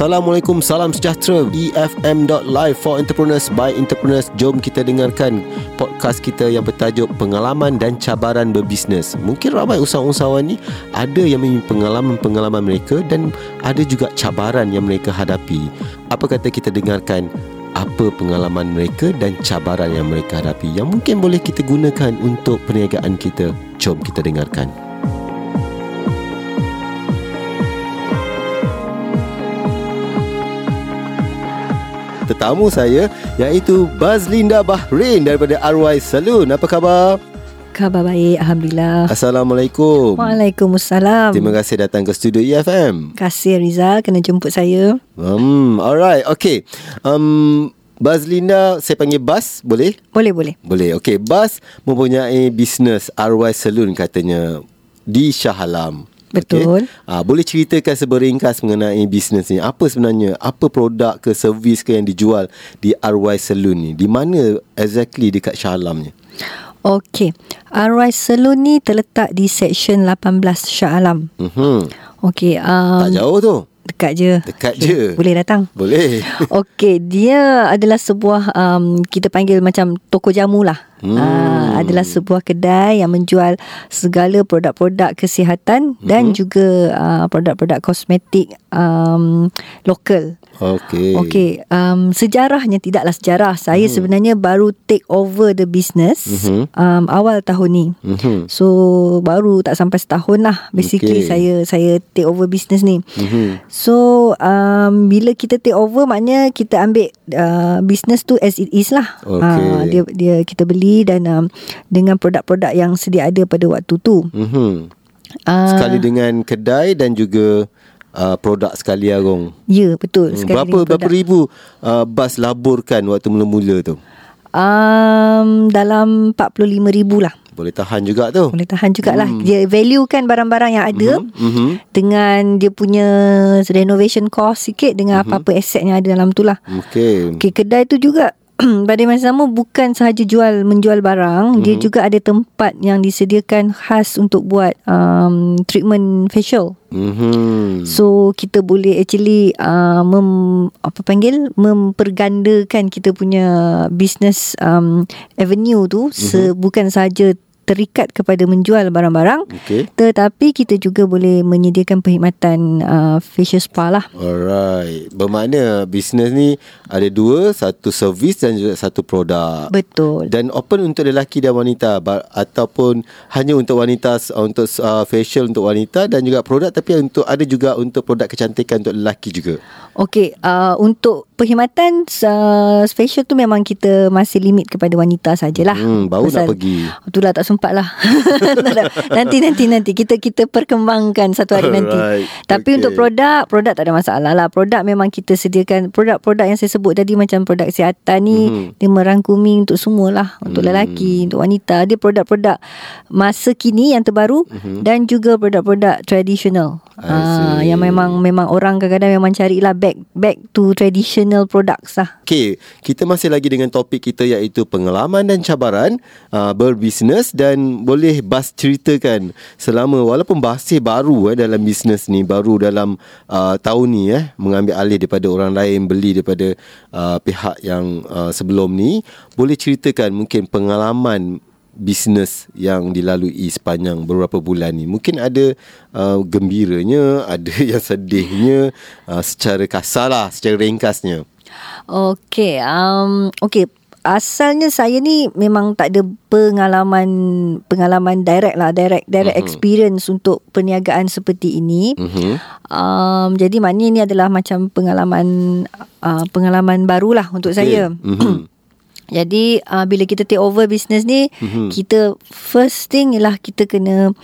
Assalamualaikum, salam sejahtera. EFM.live for entrepreneurs by entrepreneurs. Jom kita dengarkan podcast kita yang bertajuk Pengalaman dan Cabaran Berbisnes. Mungkin ramai usahawan-usahawan ni Ada yang mempunyai pengalaman-pengalaman mereka Dan ada juga cabaran yang mereka hadapi. Apa kata kita dengarkan apa pengalaman mereka dan cabaran yang mereka hadapi? Yang mungkin boleh kita gunakan untuk perniagaan kita. Jom kita dengarkan. Tetamu saya iaitu Bazlinda Bahrain daripada RY Saloon. Apa khabar? Khabar baik, Alhamdulillah. Assalamualaikum. Waalaikumsalam. Terima kasih datang ke studio EFM. Terima kasih Rizal kena jemput saya. Hmm, alright. Okay. Um, Bazlinda, saya panggil Bas, boleh? Boleh, boleh. Boleh. Okay, Bas mempunyai bisnes RY Saloon katanya di Shah Alam. Betul. Okay. Ha, boleh ceritakan seberingkas mengenai bisnes ni. Apa sebenarnya? Apa produk ke servis ke yang dijual di RY Saloon ni? Di mana exactly dekat Shah Alam ni? Okey. RY Saloon ni terletak di Section 18 Shah Alam. Mm-hmm. Okey. Um, tak jauh tu. Dekat je. Dekat okay. je. Boleh datang. Boleh. Okey. Dia adalah sebuah, um, kita panggil macam toko jamu lah. Hmm. Uh, adalah sebuah kedai yang menjual segala produk-produk kesihatan hmm. dan juga uh, produk-produk kosmetik um, lokal. Okey. Okey, um, sejarahnya tidaklah sejarah. Saya hmm. sebenarnya baru take over the business hmm. um, awal tahun ni. Hmm. So baru tak sampai setahun lah. Basically okay. saya saya take over business ni. Hmm. So um, bila kita take over maknanya kita ambil uh, business tu as it is lah. Okay. Uh, dia dia kita beli dan um, dengan produk-produk yang sedia ada pada waktu tu. Mm-hmm. Uh, sekali dengan kedai dan juga uh, produk sekali Arong. Ya, betul. Hmm, berapa berapa ribu uh, bas laburkan waktu mula-mula tu? Um, dalam 45 ribu lah. Boleh tahan juga tu. Boleh tahan jugalah. Hmm. Dia value kan barang-barang yang ada mm-hmm. dengan dia punya renovation cost sikit dengan mm-hmm. apa-apa aset yang ada dalam tu lah. Okay. Okay, kedai tu juga pada masa sama bukan sahaja jual menjual barang mm-hmm. dia mhm. juga ada tempat yang disediakan khas untuk buat um, treatment facial mm-hmm. so kita boleh actually uh, mem, apa panggil mempergandakan kita punya business um, avenue tu mm-hmm. se, bukan sahaja terikat kepada menjual barang-barang okay. tetapi kita juga boleh menyediakan perkhidmatan uh, facial spa lah alright bermakna bisnes ni ada dua satu servis dan juga satu produk betul dan open untuk lelaki dan wanita ataupun hanya untuk wanita untuk uh, facial untuk wanita dan juga produk tapi untuk ada juga untuk produk kecantikan untuk lelaki juga Okey, uh, untuk perkhidmatan uh, special tu memang kita masih limit kepada wanita sajalah. Hmm, baru Pasal, nak pergi. Itulah tak sempat lah. nanti nanti nanti kita kita perkembangkan satu hari nanti. Tapi okay. untuk produk, produk tak ada masalah lah. Produk memang kita sediakan produk-produk yang saya sebut tadi macam produk kesihatan ni hmm. dia merangkumi untuk semualah, untuk hmm. lelaki, untuk wanita. Dia produk-produk masa kini yang terbaru hmm. dan juga produk-produk tradisional. Ah, yang memang memang orang kadang-kadang memang carilah back back to traditional products lah. Okay, kita masih lagi dengan topik kita iaitu pengalaman dan cabaran uh, berbisnes dan boleh Bas ceritakan selama walaupun masih baru eh, dalam bisnes ni, baru dalam uh, tahun ni eh, mengambil alih daripada orang lain, beli daripada uh, pihak yang uh, sebelum ni, boleh ceritakan mungkin pengalaman bisnes yang dilalui sepanjang beberapa bulan ni. Mungkin ada uh, gembiranya ada yang sedihnya uh, secara kasar lah secara ringkasnya. Okey um okey asalnya saya ni memang tak ada pengalaman pengalaman direct lah direct direct uh-huh. experience untuk perniagaan seperti ini uh-huh. um jadi maknanya ini adalah macam pengalaman uh, pengalaman barulah untuk okay. saya uh-huh. Jadi uh, bila kita take over business ni, mm-hmm. kita first thing ialah kita kena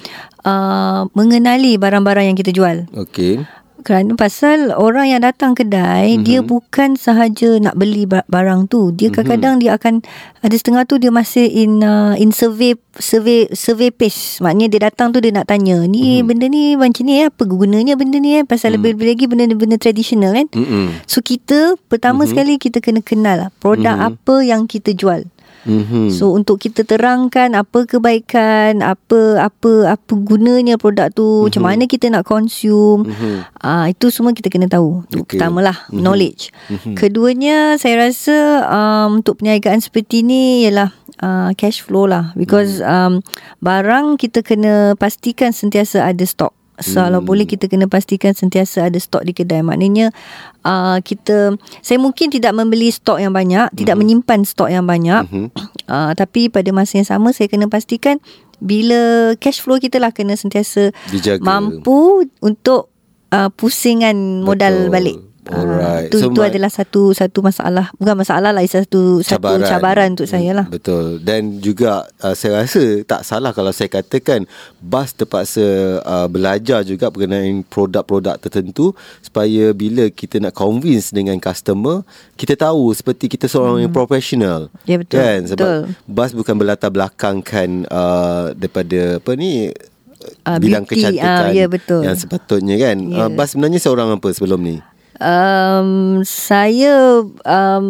uh, mengenali barang-barang yang kita jual. Okay kerana pasal orang yang datang kedai mm-hmm. dia bukan sahaja nak beli barang tu dia mhm. kadang-kadang mm-hmm. dia akan ada setengah tu dia masih in uh, in survey survey survey page maknanya dia datang tu dia nak tanya ni mm-hmm. benda ni macam ni eh apa gunanya benda ni eh pasal mm-hmm. lebih-lebih lagi benda-benda tradisional kan mm-hmm. so kita pertama mm-hmm. sekali kita kena kenal lah produk mm-hmm. apa yang kita jual Mhm. So untuk kita terangkan apa kebaikan, apa apa apa gunanya produk tu, mm-hmm. macam mana kita nak consume. Mm-hmm. Ah itu semua kita kena tahu. Itu Okey. Pertamalah Mhm. mm-hmm. knowledge. Mm-hmm. Keduanya saya rasa um, untuk perniagaan seperti ni ialah uh, cash flow lah because Mhm. um, barang kita kena pastikan sentiasa ada stok. So, kalau Hmm. boleh kita kena pastikan sentiasa ada stok di kedai. Maknanya uh, kita saya mungkin tidak membeli stok yang banyak, tidak menyimpan stok yang banyak. Mhm. Uh, tapi pada masa yang sama saya kena pastikan bila cash flow kita lah kena sentiasa Dijaga. mampu untuk uh, pusingan modal Betul. balik. Alright. Itu So, itu adalah satu satu masalah, bukan masalah lah, satu satu cabaran untuk saya lah. Betul. Dan juga uh, saya rasa tak salah kalau saya katakan bas terpaksa uh, belajar juga berkenaan produk-produk tertentu supaya bila kita nak convince dengan customer, kita tahu seperti kita seorang yang profesional. Ya, betul. Kan sebab Betul. bas bukan berlatar belakangkan uh, daripada apa ni Ah, bidang beauty, kecantikan ah, ya, betul. yang sepatutnya kan. Ya. Uh, bas sebenarnya seorang apa sebelum ni? Um, saya um,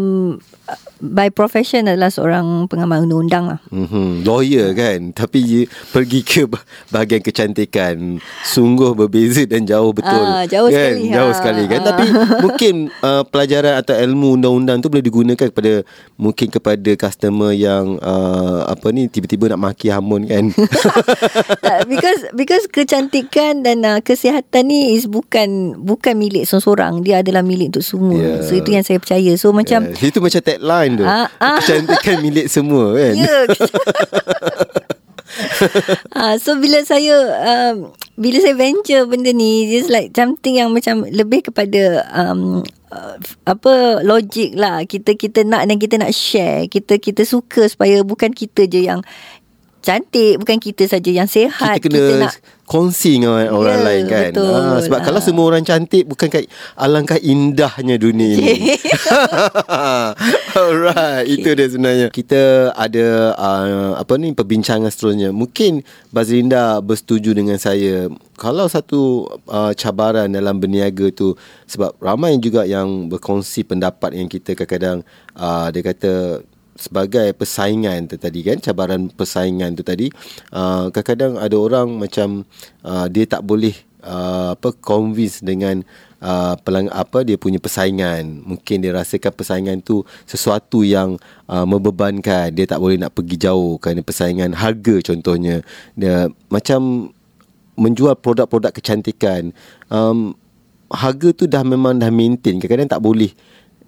by profession adalah seorang pengamal undang-undang lah. Mm-hmm. Lawyer kan Tapi pergi ke bah- bahagian kecantikan Sungguh berbeza dan jauh betul Ah, jauh kan? sekali, Jauh ha. sekali kan Ah. Tapi mungkin uh, pelajaran atau ilmu undang-undang tu Boleh digunakan kepada Mungkin kepada customer yang uh, Apa ni Tiba-tiba nak maki hamun kan because because kecantikan dan uh, kesihatan ni is bukan bukan milik seorang dia adalah milik untuk semua Yeah. so itu yang saya percaya so macam yes. Itu macam tagline tu Ah, ah. Kecantikan milik semua kan Ya. ah, so bila saya um, bila saya venture benda ni just like something yang macam lebih kepada um, uh, apa logik lah kita kita nak dan kita nak share kita kita suka supaya bukan kita je yang cantik bukan kita saja yang sihat kita kena nak kongsi dengan orang, Ya, lain kan. betul. Ah, sebab kalau Ah. semua orang cantik bukankah alangkah indahnya dunia ini. Alright, itu dia sebenarnya. Kita ada uh, apa ni perbincangan seterusnya. Mungkin Bazrinda bersetuju dengan saya. Kalau satu uh, cabaran dalam berniaga tu sebab ramai juga yang berkongsi pendapat yang kita kadang-kadang uh, dia kata sebagai persaingan tu tadi kan cabaran persaingan tu tadi uh, kadang-kadang ada orang macam uh, dia tak boleh uh, apa convince dengan uh, pelang apa dia punya persaingan. Mungkin dia rasakan persaingan tu sesuatu yang uh, membebankan. Dia tak boleh nak pergi jauh kerana persaingan harga contohnya. Dia macam menjual produk-produk kecantikan. Um, harga tu dah memang dah maintain. Kadang-kadang tak boleh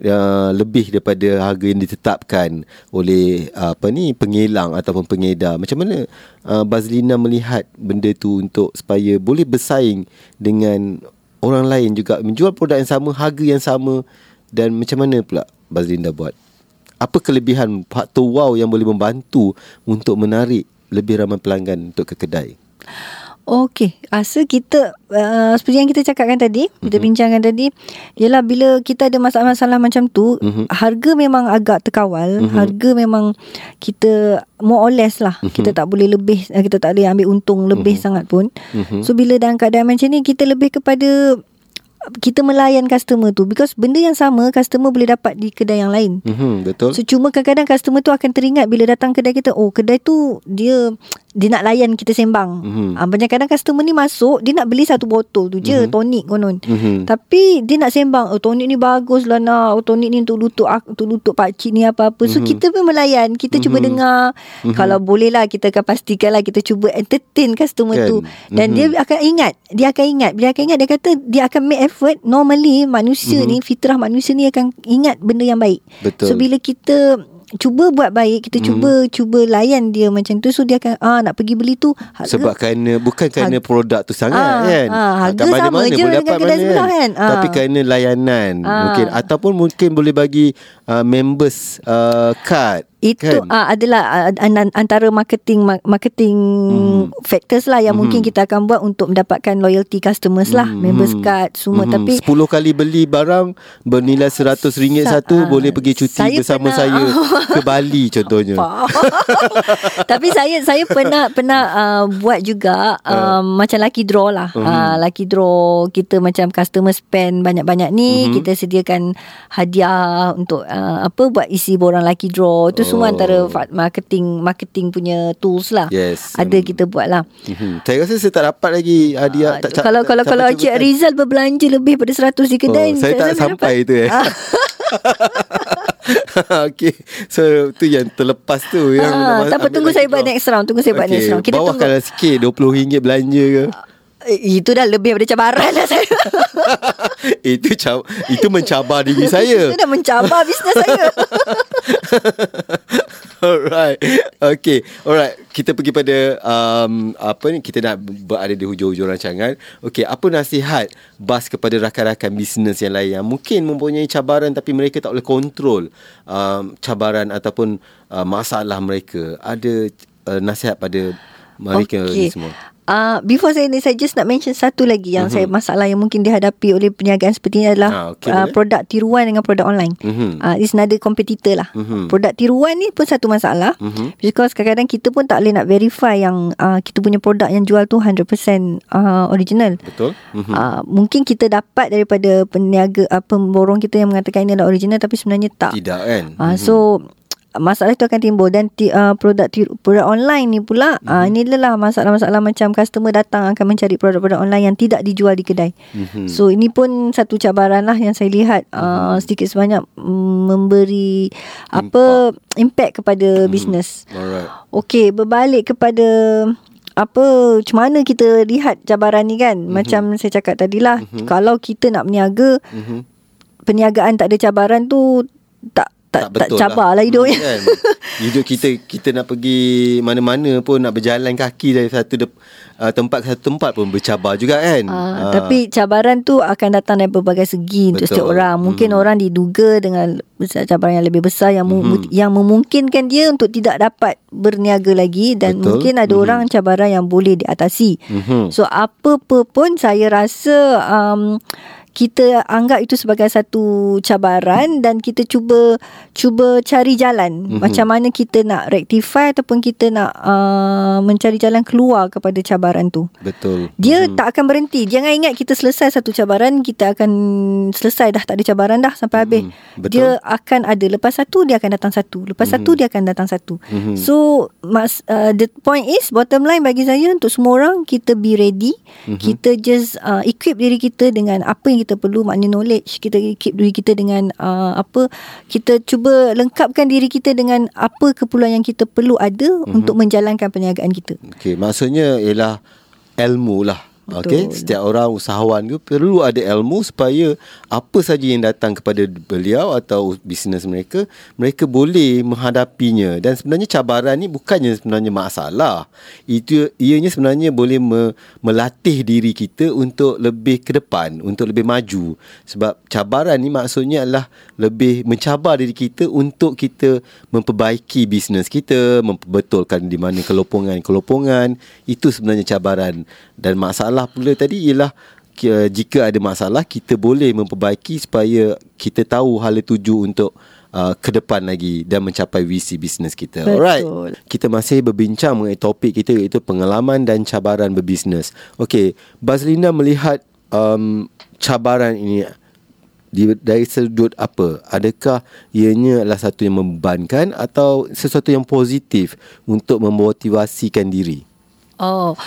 uh, lebih daripada harga yang ditetapkan oleh uh, apa ni pengelang ataupun pengedar. Macam mana uh, Bazlina melihat benda tu untuk supaya boleh bersaing dengan orang lain juga menjual produk yang sama, harga yang sama dan macam mana pula Bazlinda buat? Apa kelebihan faktor wow yang boleh membantu untuk menarik lebih ramai pelanggan untuk ke kedai? Okey, asa kita uh, seperti yang kita cakapkan tadi, mm-hmm. kita bincangkan tadi, ialah bila kita ada masalah-masalah macam tu, mm-hmm. harga memang agak terkawal, mm-hmm. harga memang kita more or less lah, mm-hmm. kita tak boleh lebih, eh, kita tak boleh ambil untung lebih mm-hmm. sangat pun. Mm-hmm. So bila dalam keadaan macam ni, kita lebih kepada kita melayan customer tu because benda yang sama customer boleh dapat di kedai yang lain. Mm-hmm, betul. So cuma kadang-kadang customer tu akan teringat bila datang kedai kita, oh kedai tu dia dia nak layan kita sembang. Mhm. Mm-hmm. Ah, banyak kadang customer ni masuk, dia nak beli satu botol tu je, mm-hmm. tonik konon. Mhm. Tapi dia nak sembang, oh tonik ni bagus lah nak, oh tonik ni untuk lutut untuk lutut pak cik ni apa-apa. So Mhm. kita pun melayan, kita cuba dengar. Kalau boleh lah kita akan pastikan lah kita cuba entertain customer Kan. tu. Dan dia akan ingat, dia akan ingat, dia akan ingat dia kata dia akan make effort. Normally manusia ni fitrah manusia ni akan ingat benda yang baik. Betul. So bila kita cuba buat baik, kita cuba cuba layan dia macam tu so dia akan ah nak pergi beli tu harga Sebab kerana Bukan kerana Harga- produk tu sangat Ah, kan ah, harga Kat sama mana-mana je boleh dapat kedai mana sebelah kan? Ah. Tapi kerana layanan Ah. Mungkin Ataupun mungkin boleh bagi uh, Members uh, Card itu kan? ah, adalah ah, an- antara marketing ma- marketing Hmm. factors lah yang mungkin kita akan buat untuk mendapatkan loyalty customers lah, members card semua Mhm. tapi 10 kali beli barang Bernilai RM100 Sa- satu ah, Boleh pergi cuti saya bersama pernah- saya Ke Bali contohnya Tapi saya saya pernah pernah uh, buat juga Ah. um, macam lucky draw lah. Mhm. Uh, lucky draw kita macam customer spend banyak-banyak ni Mhm. kita sediakan hadiah untuk uh, apa buat isi borang lucky draw. Tu semua Oh. antara marketing marketing punya tools lah. Yes. Ada kita buat lah. Mhm. Saya rasa saya tak dapat lagi hadiah. Ah, tak, kalau tak kalau capai kalau cabutan. Rizal berbelanja lebih pada 100 di kedai Oh, saya tak boleh sampai dapat. tu eh. Ah. okay So tu yang terlepas tu yang nak tak apa tunggu saya buat next round Tunggu saya buat Okay, next round Kita tunggu Bawahkan sikit RM20 belanja ke Itu dah lebih daripada cabaran lah saya. Itu cab- itu mencabar diri saya. Itu dah mencabar bisnes saya. Alright. Okay. Alright. Kita pergi pada um, Apa ni? Kita nak berada di hujung-hujung rancangan. Okay. Apa nasihat Bas kepada rakan-rakan bisnes yang lain Yang mungkin mempunyai cabaran Tapi mereka tak boleh kontrol um, Cabaran ataupun uh, Masalah mereka? Ada uh, nasihat pada mereka ni semua Uh, before saya ni saya just nak mention satu lagi yang mm-hmm. saya masalah yang mungkin dihadapi oleh perniagaan seperti ini adalah Ah, okey, uh, boleh. produk tiruan dengan produk online. Mhm. Uh, it's another competitor lah. Mhm. Produk tiruan ni pun satu masalah Mhm. because kadang-kadang kita pun tak boleh nak verify yang uh, kita punya produk yang jual tu 100% uh, original. Betul Mhm. Uh, mungkin kita dapat daripada peniaga uh, pemborong kita yang mengatakan ini adalah original tapi sebenarnya tak. Tidak kan Ah, so masalah itu akan timbul dan ti, uh, produk produk online ni pula mm-hmm. uh, ini adalah masalah-masalah macam customer datang akan mencari produk-produk online yang tidak dijual di kedai. Mhm. So ini pun satu cabaran lah yang saya lihat uh, sedikit sebanyak mm, memberi apa impact kepada bisnes. Alright Okey, berbalik kepada apa macam mana kita lihat cabaran ni kan? Mm-hmm. Macam saya cakap tadilah, mm-hmm. kalau kita nak berniaga, Mhm. perniagaan tak ada cabaran tu tak tak tak, tak cabar lah hidup Hmm, kan? Hidup kita Kita nak pergi Mana-mana pun Nak berjalan kaki Dari satu de, uh, tempat ke satu tempat pun Bercabar juga kan Uh, Tapi cabaran tu akan datang dari berbagai segi untuk Betul. setiap orang. Mungkin Hmm. orang diduga dengan cabaran yang lebih besar yang hmm. yang memungkinkan dia untuk tidak dapat berniaga lagi dan Betul. mungkin ada Mhm. orang cabaran yang boleh diatasi. Mhm. So apa pun saya rasa um, kita anggap itu sebagai satu cabaran dan kita cuba cuba cari jalan Mhm. macam mana kita nak rectify ataupun kita nak uh, mencari jalan keluar kepada cabaran tu. Betul Dia hmm. tak akan berhenti. Jangan ingat kita selesai satu cabaran, kita akan selesai dah tak ada cabaran dah sampai habis. Hmm, betul. Dia akan ada lepas satu dia akan datang satu. Lepas hmm. satu dia akan datang satu. Mhm. So mas uh, the point is bottom line bagi saya untuk semua orang kita be ready. Mhm. Kita just uh, equip diri kita dengan apa yang kita perlu maknanya knowledge. Kita equip diri kita dengan uh, apa kita cuba lengkapkan diri kita dengan apa keperluan yang kita perlu ada Mhm. untuk menjalankan perniagaan kita. Okey, maksudnya ialah ilmu lah. Okey, setiap orang usahawan tu perlu ada ilmu supaya apa saja yang datang kepada beliau atau bisnes mereka, mereka boleh menghadapinya dan sebenarnya cabaran ni bukannya sebenarnya masalah. Itu ianya sebenarnya boleh me, melatih diri kita untuk lebih ke depan, untuk lebih maju. Sebab cabaran ni maksudnya adalah lebih mencabar diri kita untuk kita memperbaiki bisnes kita, memperbetulkan di mana kelopongan-kelopongan. Itu sebenarnya cabaran dan masalah pula tadi ialah ki- jika ada masalah kita boleh memperbaiki supaya kita tahu hala tuju untuk uh, ke depan lagi dan mencapai visi bisnes kita. Betul. Alright. Kita masih berbincang mengenai topik kita iaitu pengalaman dan cabaran berbisnes. Okey, Bazlina melihat um, cabaran ini di, dari sudut apa? Adakah ianya adalah satu yang membebankan atau sesuatu yang positif untuk memotivasikan diri? Oh,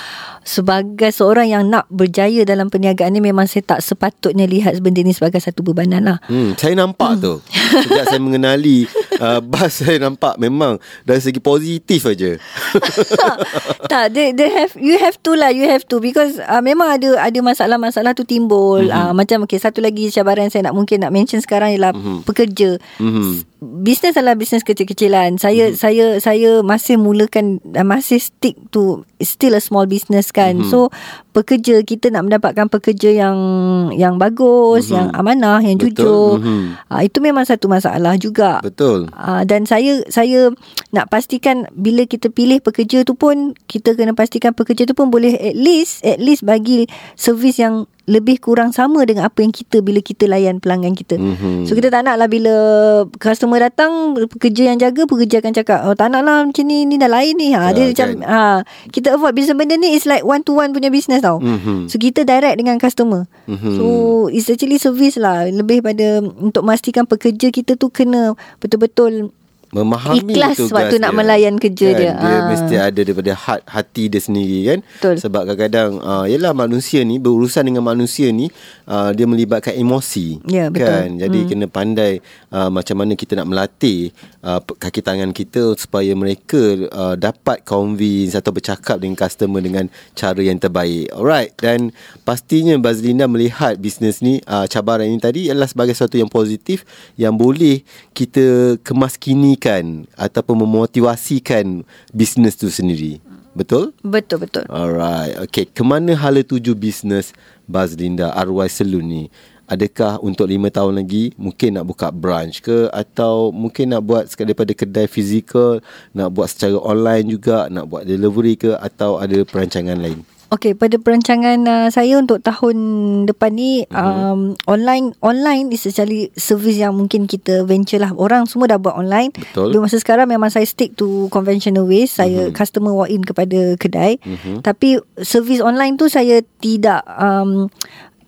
sebagai seorang yang nak berjaya dalam perniagaan ni memang saya tak sepatutnya lihat benda ni sebagai satu bebanan lah. Hmm, saya nampak tu. Sejak saya mengenali uh, Bas saya nampak memang dari segi positif aja. tak, they, they have you have to lah, you have to because uh, memang ada ada masalah-masalah tu timbul. Mhm. Mm-hmm. Uh, macam okay, satu lagi cabaran saya nak mungkin nak mention sekarang ialah Mhm. mm-hmm. pekerja. Mhm. Bisnes adalah bisnes kecil-kecilan. Saya Mhm. mm-hmm. saya saya masih mulakan dan masih stick to still a small business kan. Mhm. Mm-hmm. So pekerja kita nak mendapatkan pekerja yang yang bagus, Mhm. yang amanah, yang Betul. jujur. Mhm. Uh, itu memang satu masalah juga. Betul. Uh, dan saya saya nak pastikan bila kita pilih pekerja tu pun kita kena pastikan pekerja tu pun boleh at least at least bagi servis yang lebih kurang sama dengan apa yang kita bila kita layan pelanggan kita. Mhm. So kita tak nak lah bila customer datang pekerja yang jaga pekerja akan cakap oh tak nak lah macam ni ni dah lain ni. Ha Ya, dia macam kan. ha kita avoid bisnes benda ni is like one to one punya business tau. Mhm. So kita direct dengan customer. Mhm. So it's actually service lah lebih pada untuk memastikan pekerja kita tu kena betul-betul memahami Ikhlas tugas waktu dia. nak melayan kerja kan? dia. Dia Ah. mesti ada daripada hat, hati dia sendiri kan. Betul. Sebab kadang-kadang uh, yalah manusia ni berurusan dengan manusia ni uh, dia melibatkan emosi. Ya, betul. Kan? Jadi hmm. kena pandai uh, macam mana kita nak melatih uh, kaki tangan kita supaya mereka uh, dapat convince atau bercakap dengan customer dengan cara yang terbaik. Alright. Dan pastinya Bazlinda melihat bisnes ni uh, cabaran ini tadi adalah sebagai sesuatu yang positif yang boleh kita kemaskinikan ataupun memotivasikan bisnes tu sendiri. Betul? Betul betul. Alright. Okay. Kemana hala tuju bisnes Bazlinda Arwai Saloon ni? Adakah untuk 5 tahun lagi mungkin nak buka branch ke atau mungkin nak buat sekali daripada kedai fizikal, nak buat secara online juga, nak buat delivery ke atau ada perancangan lain? Okey, pada perancangan uh, saya untuk tahun depan ni uh-huh. um, online online is actually service yang mungkin kita venture lah. Orang semua dah buat online. Betul. Di masa sekarang memang saya stick to conventional ways. Saya uh-huh. customer walk in kepada kedai. Uh-huh. Tapi service online tu saya tidak um,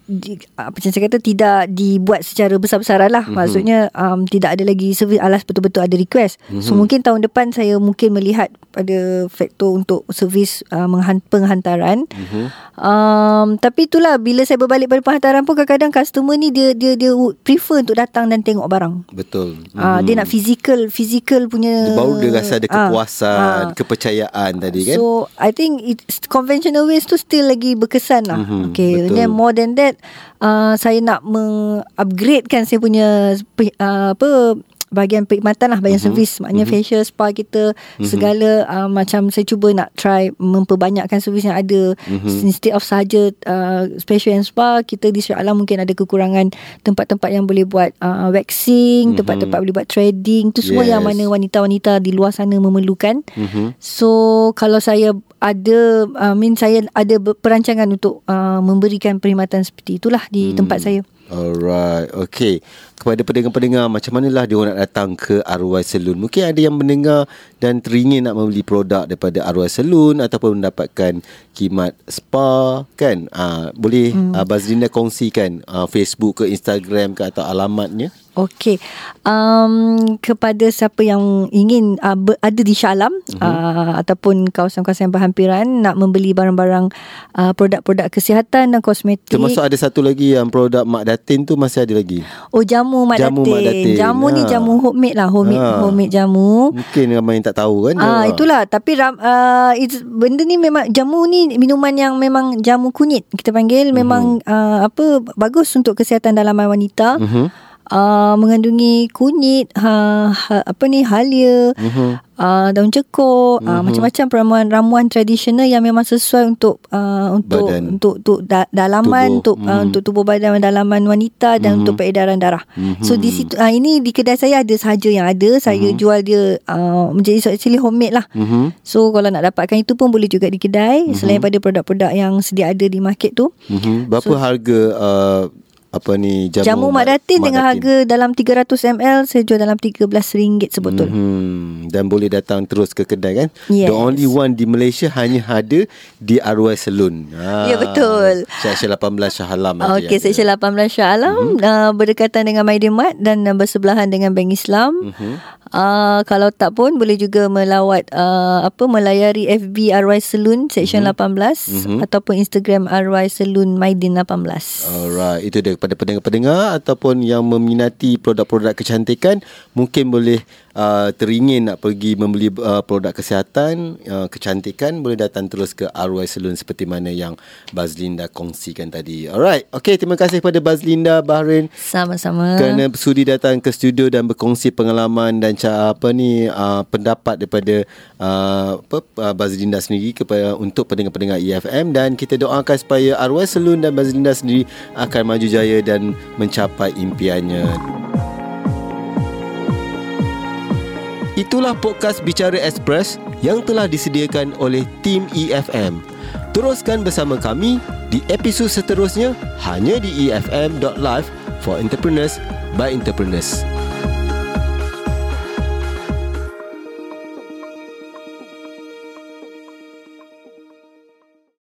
di, apa macam saya kata tidak dibuat secara besar-besaran lah. Mm-hmm. Maksudnya um, tidak ada lagi servis alas betul-betul ada request. Mm-hmm. So mungkin tahun depan saya mungkin melihat pada faktor untuk servis uh, menghan- penghantaran. Mm-hmm. Um, tapi itulah bila saya berbalik pada penghantaran pun kadang-kadang customer ni dia dia dia prefer untuk datang dan tengok barang. Betul. Mm-hmm. Uh, dia nak physical physical punya Baru dia rasa ada ah, kepuasan, ah. kepercayaan tadi kan? So I think it's conventional ways tu still lagi berkesan lah. Mhm, Mm-hmm, okay. betul. Then more than that, uh, saya nak mengupgradekan saya punya uh, apa bahagian perkhidmatan lah bahagian mm-hmm. servis maknanya mm-hmm. facial spa kita mm-hmm. segala uh, macam saya cuba nak try memperbanyakkan servis yang ada mm-hmm. instead of sahaja uh, facial and spa kita di Sri Alam mungkin ada kekurangan tempat-tempat yang boleh buat uh, waxing mm-hmm. tempat-tempat boleh buat threading tu semua Yes. yang mana wanita-wanita di luar sana memerlukan Mhm. So kalau saya ada uh, mean saya ada perancangan untuk uh, memberikan perkhidmatan seperti itulah di hmm. tempat saya. Alright, okay. Kepada pendengar-pendengar, macam manalah dia nak datang ke Arwai Saloon? Mungkin ada yang mendengar dan teringin nak membeli produk daripada Arwai Saloon ataupun mendapatkan khidmat spa, kan? Ah, boleh hmm. uh, Bazlinda kongsikan uh, Facebook ke Instagram ke atau alamatnya? Okey. Um, kepada siapa yang ingin uh, ber, ada di Shalam uh-huh. uh, ataupun kawasan-kawasan berhampiran nak membeli barang-barang uh, produk-produk kesihatan dan kosmetik. Termasuk ada satu lagi yang produk Mak Datin tu masih ada lagi. Oh jamu Mak Jamu Datin. Mak Datin. Jamu ni Ha. jamu homemade lah, homemade Ha. homemade jamu. Mungkin ramai yang tak tahu kan? Ah itulah tapi uh, it's, benda ni memang jamu ni minuman yang memang jamu kunyit kita panggil memang uh, apa bagus untuk kesihatan dalaman wanita. Mhm. Uh, mengandungi kunyit, ha, ha, apa ni halia, Mhm. uh, daun cekok, uh, macam-macam ramuan-ramuan tradisional yang memang sesuai untuk uh, untuk Badan. untuk untuk da, dalaman, Tubuh. untuk uh, Mhm. untuk tubuh badan dalaman wanita dan untuk peredaran darah. So di situ uh, ini di kedai saya ada sahaja yang ada. Saya jual dia uh, menjadi so actually homemade lah. Mhm. So kalau nak dapatkan itu pun boleh juga di kedai mm-hmm. selain pada produk-produk yang sedia ada di market tu. Mhm. Berapa so, harga uh, apa ni jamu, Jamu Mak Datin dengan harga dalam 300 ml saya jual dalam RM13 sebetul. Mm-hmm. Hmm, dan boleh datang terus ke kedai kan? Yes. The only one di Malaysia hanya ada di Arwai Saloon. Ha. Ya, betul. Seksyen 18 Shah Alam. Okey. Seksyen 18 Shah Alam mm-hmm. uh, berdekatan dengan Maidimat dan uh, bersebelahan dengan Bank Islam. Mm-hmm. Uh, kalau tak pun boleh juga melawat uh, apa melayari FB Arwai Saloon Seksyen mm-hmm. 18 mm-hmm. ataupun Instagram Arwai Saloon Maidin 18. Alright, itu dia kepada pendengar-pendengar ataupun yang meminati produk-produk kecantikan mungkin boleh uh, teringin nak pergi membeli uh, produk kesihatan, uh, kecantikan boleh datang terus ke Arwai Saloon seperti mana yang Bazlinda kongsikan tadi. Alright, okay terima kasih kepada Bazlinda Bahrain Sama-sama. kerana sudi datang ke studio dan berkongsi pengalaman dan cara apa ni uh, pendapat daripada uh, apa uh, Bazlinda sendiri kepada untuk pendengar-pendengar EFM dan kita doakan supaya arwah Selun dan Bazlinda sendiri akan maju jaya dan mencapai impiannya. Itulah podcast Bicara Express yang telah disediakan oleh tim EFM. Teruskan bersama kami di episod seterusnya hanya di efm.live for entrepreneurs by entrepreneurs.